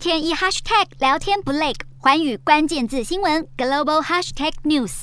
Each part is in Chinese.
天一 hashtag 聊天不累，寰宇关键字新闻 global hashtag news。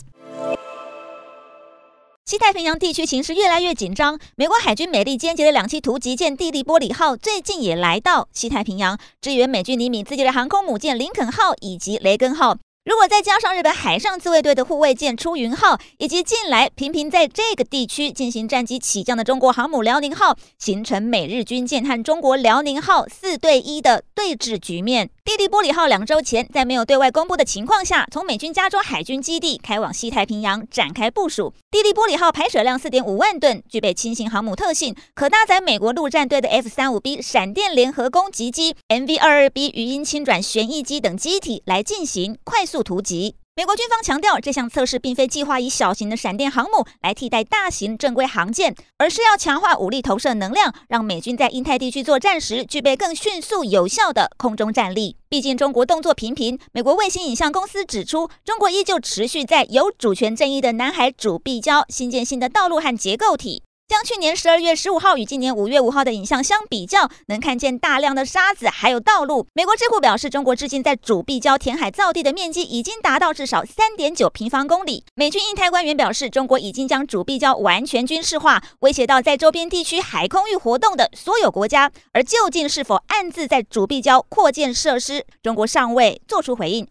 西太平洋地区形势越来越紧张，美国海军美利坚级的两栖突击舰蒂利波里号最近也来到西太平洋，支援美军尼米兹级的航空母舰林肯号以及雷根号。如果再加上日本海上自卫队的护卫舰出云号，以及近来频频在这个地区进行战机起降的中国航母辽宁号，形成美日军舰和中国辽宁号四对一的对峙局面。弟弟波里号两周前在没有对外公布的情况下，从美军加州海军基地开往西太平洋展开部署。弟弟波里号排水量四点五万吨，具备轻型航母特性，可搭载美国陆战队的 F 三五 B 闪电联合攻击机、MV 二二 B 鱼鹰轻转旋翼机等机体来进行快速突击。美国军方强调，这项测试并非计划以小型的闪电航母来替代大型正规航舰，而是要强化武力投射能量，让美军在印太地区作战时具备更迅速有效的空中战力。毕竟中国动作频频，美国卫星影像公司指出，中国依旧持续在有主权争议的南海主壁礁新建新的道路和结构体。将去年十二月十五号与今年五月五号的影像相比较，能看见大量的沙子，还有道路。美国智库表示，中国至今在主壁礁填海造地的面积已经达到至少三点九平方公里。美军印太官员表示，中国已经将主壁礁完全军事化，威胁到在周边地区海空域活动的所有国家。而究竟是否暗自在主壁礁扩建设施，中国尚未做出回应。